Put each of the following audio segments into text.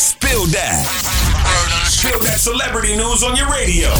Spill that. Spill that celebrity news on your radio.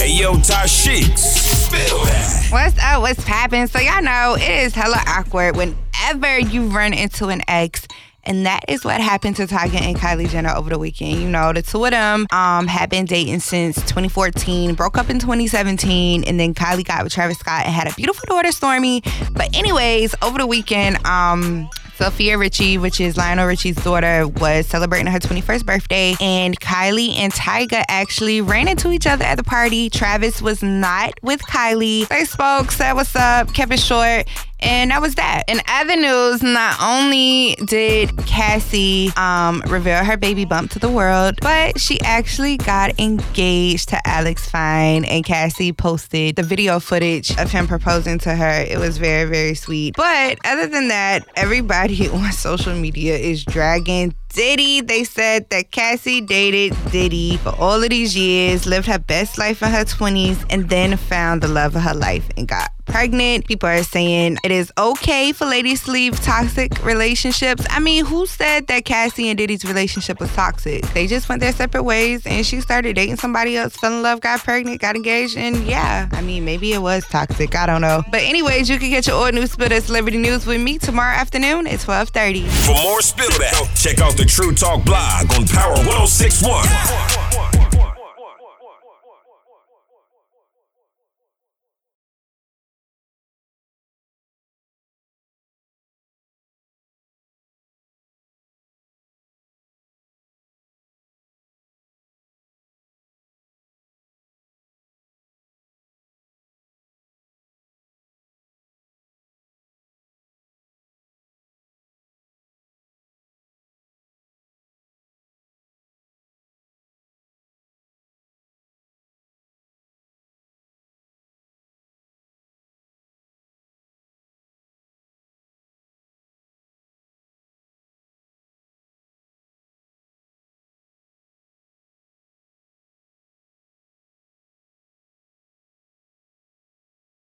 Hey, yo, Tashiks. Spill that. What's up? What's poppin'? So y'all know it is hella awkward whenever you run into an ex. And that is what happened to Tyga and Kylie Jenner over the weekend. You know, the two of them um, had been dating since 2014, broke up in 2017, and then Kylie got with Travis Scott and had a beautiful daughter, Stormi. But anyways, over the weekend, um, Sofia Richie, which is Lionel Richie's daughter, was celebrating her 21st birthday, and Kylie and Tyga actually ran into each other at the party. Travis was not with Kylie. They spoke, said what's up, kept it short, and that was that. In other news, not only did Cassie um, reveal her baby bump to the world, but she actually got engaged to Alex Fine. And Cassie posted the video footage of him proposing to her. It was very, very sweet. But other than that, everybody on social media is dragging Diddy. They said that Cassie dated Diddy for all of these years, lived her best life in her 20s, and then found the love of her life and got pregnant. People are saying it is okay for ladies to leave toxic relationships. I mean, who said that Cassie and Diddy's relationship was toxic? They just went their separate ways and she started dating somebody else, fell in love, got pregnant, got engaged, and yeah, I mean, maybe it was toxic. I don't know. But anyways, you can get your old news spill That celebrity news with me tomorrow afternoon at 1230. For more check out the True Talk blog on Power 1061.